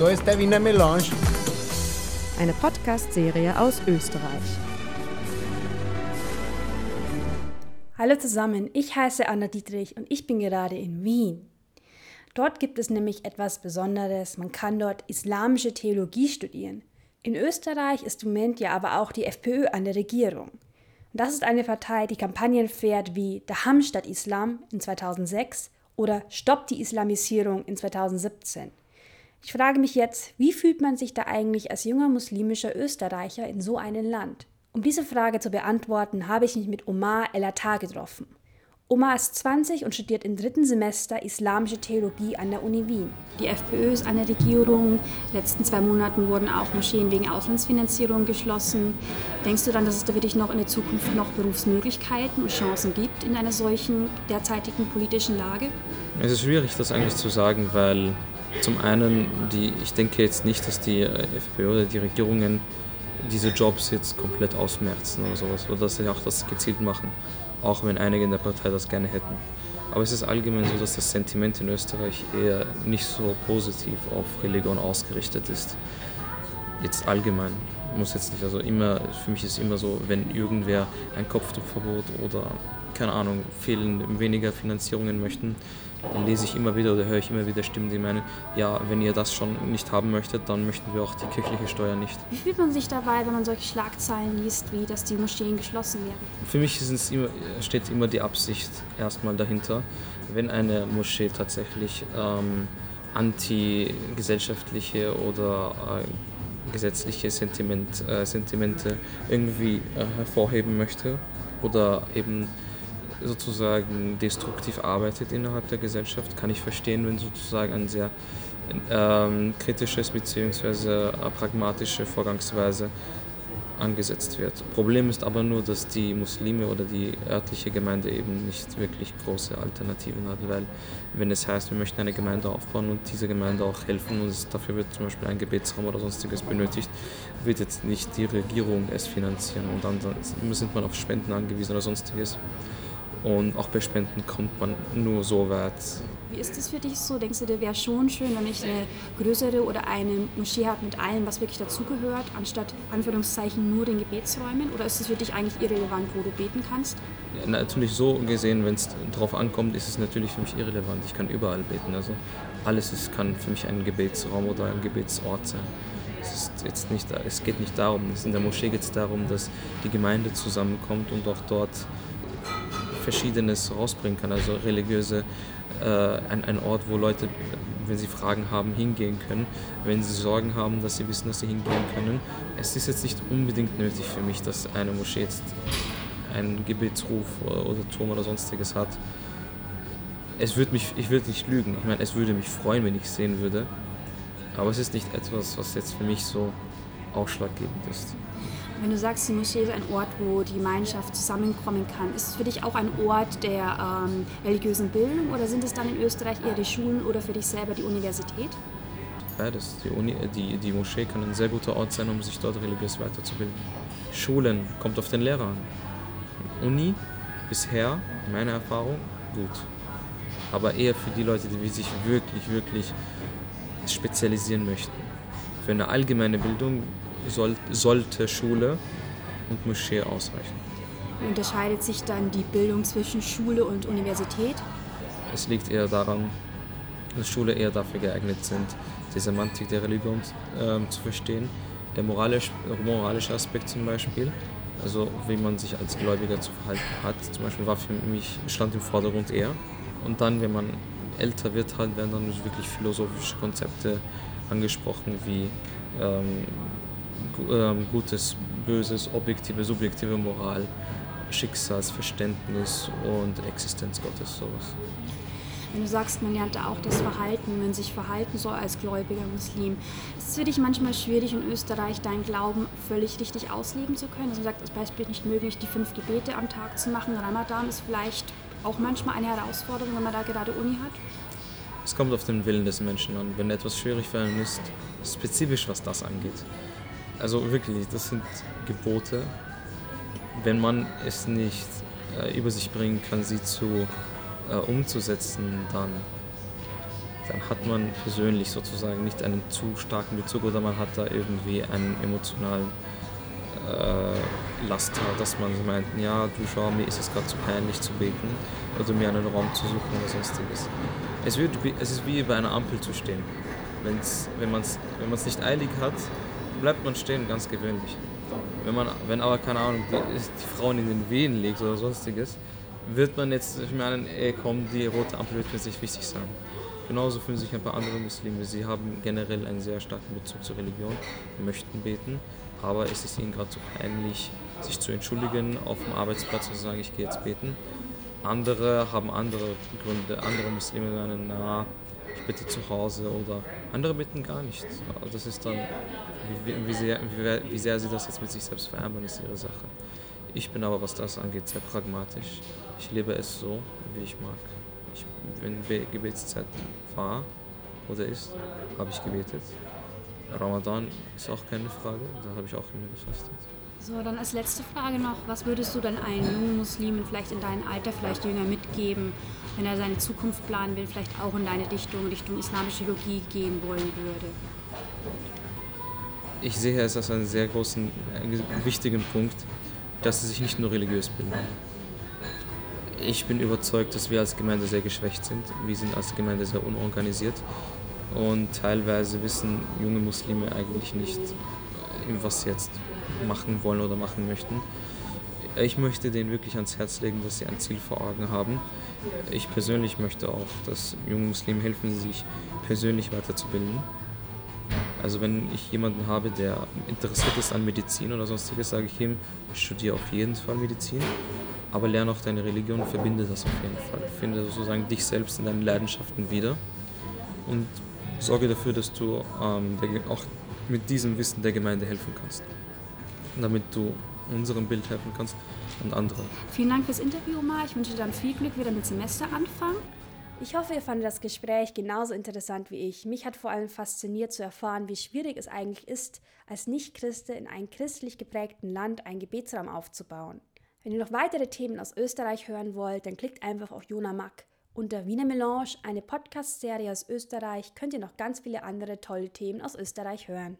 Da ist der Wiener Melange. Eine Podcast-Serie aus Österreich. Hallo zusammen, ich heiße Anna Dietrich und ich bin gerade in Wien. Dort gibt es nämlich etwas Besonderes. Man kann dort islamische Theologie studieren. In Österreich ist im Moment ja aber auch die FPÖ an der Regierung. Und das ist eine Partei, die Kampagnen fährt wie der Hamstadt Islam in 2006 oder Stopp die Islamisierung in 2017. Ich frage mich jetzt, wie fühlt man sich da eigentlich als junger muslimischer Österreicher in so einem Land? Um diese Frage zu beantworten, habe ich mich mit Omar El Attar getroffen. Omar ist 20 und studiert im dritten Semester Islamische Theologie an der Uni Wien. Die FPÖ ist an der Regierung. In den letzten zwei Monaten wurden auch Moscheen wegen Auslandsfinanzierung geschlossen. Denkst du dann, dass es da wirklich noch in der Zukunft noch Berufsmöglichkeiten und Chancen gibt in einer solchen derzeitigen politischen Lage? Es ist schwierig, das eigentlich zu sagen, weil zum einen, die, ich denke jetzt nicht, dass die FPÖ oder die Regierungen diese Jobs jetzt komplett ausmerzen oder sowas, oder dass sie auch das gezielt machen auch wenn einige in der Partei das gerne hätten. Aber es ist allgemein so, dass das Sentiment in Österreich eher nicht so positiv auf Religion ausgerichtet ist. Jetzt allgemein. Muss jetzt nicht, also immer, für mich ist immer so, wenn irgendwer ein Kopftuchverbot oder keine Ahnung, fehlen weniger Finanzierungen möchten, lese ich immer wieder oder höre ich immer wieder Stimmen, die meinen, ja, wenn ihr das schon nicht haben möchtet, dann möchten wir auch die kirchliche Steuer nicht. Wie fühlt man sich dabei, wenn man solche Schlagzeilen liest, wie dass die Moscheen geschlossen werden? Für mich immer, steht immer die Absicht erstmal dahinter. Wenn eine Moschee tatsächlich ähm, antigesellschaftliche oder äh, gesetzliche Sentiment, äh, Sentimente irgendwie äh, hervorheben möchte oder eben sozusagen destruktiv arbeitet innerhalb der Gesellschaft, kann ich verstehen, wenn sozusagen ein sehr ähm, kritisches bzw. pragmatische Vorgangsweise angesetzt wird. Problem ist aber nur, dass die Muslime oder die örtliche Gemeinde eben nicht wirklich große Alternativen hat, weil wenn es heißt, wir möchten eine Gemeinde aufbauen und diese Gemeinde auch helfen und dafür wird zum Beispiel ein Gebetsraum oder sonstiges benötigt, wird jetzt nicht die Regierung es finanzieren und dann sind man auf Spenden angewiesen oder sonstiges. Und auch bei Spenden kommt man nur so weit. Wie ist das für dich so? Denkst du, der wäre schon schön, wenn ich eine größere oder eine Moschee habe mit allem, was wirklich dazugehört, anstatt Anführungszeichen nur den Gebetsräumen? Oder ist es für dich eigentlich irrelevant, wo du beten kannst? Ja, natürlich so gesehen, wenn es darauf ankommt, ist es natürlich für mich irrelevant. Ich kann überall beten. Also alles ist, kann für mich ein Gebetsraum oder ein Gebetsort sein. Es, ist jetzt nicht, es geht nicht darum, in der Moschee geht es darum, dass die Gemeinde zusammenkommt und auch dort Verschiedenes rausbringen kann. Also religiöse, äh, ein, ein Ort, wo Leute, wenn sie Fragen haben, hingehen können, wenn sie Sorgen haben, dass sie wissen, dass sie hingehen können. Es ist jetzt nicht unbedingt nötig für mich, dass eine Moschee jetzt einen Gebetsruf oder, oder Turm oder sonstiges hat. Es würde mich, ich würde nicht lügen. Ich meine, es würde mich freuen, wenn ich es sehen würde. Aber es ist nicht etwas, was jetzt für mich so ausschlaggebend ist. Wenn du sagst, die Moschee ist ein Ort, wo die Gemeinschaft zusammenkommen kann, ist es für dich auch ein Ort der ähm, religiösen Bildung oder sind es dann in Österreich eher die Schulen oder für dich selber die Universität? Beides. Die, Uni, die, die Moschee kann ein sehr guter Ort sein, um sich dort religiös weiterzubilden. Schulen kommt auf den Lehrer an. Uni bisher, meine Erfahrung, gut. Aber eher für die Leute, die sich wirklich, wirklich spezialisieren möchten. Für eine allgemeine Bildung soll, sollte Schule und Moschee ausreichen. Unterscheidet sich dann die Bildung zwischen Schule und Universität? Es liegt eher daran, dass Schule eher dafür geeignet sind, die Semantik der Religion äh, zu verstehen. Der moralisch, moralische Aspekt zum Beispiel, also wie man sich als Gläubiger zu verhalten hat, zum Beispiel war für mich, stand im Vordergrund eher. Und dann, wenn man älter wird, halt, werden dann wirklich philosophische Konzepte angesprochen, wie ähm, Gutes, Böses, objektive, subjektive Moral, Schicksalsverständnis und Existenz Gottes, sowas. Wenn du sagst, man lernt da auch das Verhalten, man sich verhalten soll als gläubiger Muslim. Ist es für dich manchmal schwierig, in Österreich deinen Glauben völlig richtig ausleben zu können? Also man sagt, als Beispiel nicht möglich, die fünf Gebete am Tag zu machen. Ramadan ist vielleicht auch manchmal eine Herausforderung, wenn man da gerade Uni hat? Es kommt auf den Willen des Menschen an. Wenn etwas schwierig für einen ist, spezifisch was das angeht, also wirklich, das sind Gebote. Wenn man es nicht äh, über sich bringen kann, sie zu äh, umzusetzen, dann, dann hat man persönlich sozusagen nicht einen zu starken Bezug oder man hat da irgendwie einen emotionalen äh, Laster, dass man meint, ja, du schau, mir ist es gerade zu peinlich zu beten oder mir einen Raum zu suchen oder sonstiges. Es, wird, es ist wie bei einer Ampel zu stehen. Wenn's, wenn man es wenn nicht eilig hat, bleibt man stehen, ganz gewöhnlich. Wenn, man, wenn aber, keine Ahnung, die, die Frauen in den Wehen liegt oder sonstiges, wird man jetzt, ich meine, ey, komm, die rote Ampel wird mir nicht wichtig sein. Genauso fühlen sich ein paar andere Muslime. Sie haben generell einen sehr starken Bezug zur Religion, möchten beten, aber es ist ihnen gerade so peinlich, sich zu entschuldigen auf dem Arbeitsplatz und zu sagen, ich gehe jetzt beten. Andere haben andere Gründe, andere Muslime sagen, na, ich bitte zu Hause oder andere bitten gar nicht. Das ist dann, wie, wie, sehr, wie, wie sehr sie das jetzt mit sich selbst vereinbaren, ist ihre Sache. Ich bin aber, was das angeht, sehr pragmatisch. Ich lebe es so, wie ich mag. Ich, wenn Gebetszeit war oder ist, habe ich gebetet. Ramadan ist auch keine Frage, da habe ich auch immer gefastet. So, dann als letzte Frage noch, was würdest du dann einem jungen Muslimen vielleicht in deinem Alter, vielleicht jünger mitgeben, wenn er seine Zukunft planen will, vielleicht auch in deine Richtung, Richtung islamische Theologie gehen wollen würde? Ich sehe es als einen sehr großen, einen wichtigen Punkt, dass sie sich nicht nur religiös bilden. Ich bin überzeugt, dass wir als Gemeinde sehr geschwächt sind. Wir sind als Gemeinde sehr unorganisiert und teilweise wissen junge Muslime eigentlich nicht, was jetzt machen wollen oder machen möchten. Ich möchte denen wirklich ans Herz legen, dass sie ein Ziel vor Augen haben. Ich persönlich möchte auch, dass junge Muslime helfen, sich persönlich weiterzubilden. Also wenn ich jemanden habe, der interessiert ist an Medizin oder sonstiges, sage ich ihm, studiere auf jeden Fall Medizin, aber lerne auch deine Religion, verbinde das auf jeden Fall. Finde sozusagen dich selbst in deinen Leidenschaften wieder und sorge dafür, dass du ähm, auch mit diesem Wissen der Gemeinde helfen kannst. Damit du unserem Bild helfen kannst und anderen. Vielen Dank fürs Interview, Omar. Ich wünsche dir dann viel Glück wieder mit Semesteranfang. Ich hoffe, ihr fandet das Gespräch genauso interessant wie ich. Mich hat vor allem fasziniert zu erfahren, wie schwierig es eigentlich ist, als Nicht-Christe in einem christlich geprägten Land einen Gebetsraum aufzubauen. Wenn ihr noch weitere Themen aus Österreich hören wollt, dann klickt einfach auf Jona Mack. Unter Wiener Melange, eine Podcast-Serie aus Österreich, könnt ihr noch ganz viele andere tolle Themen aus Österreich hören.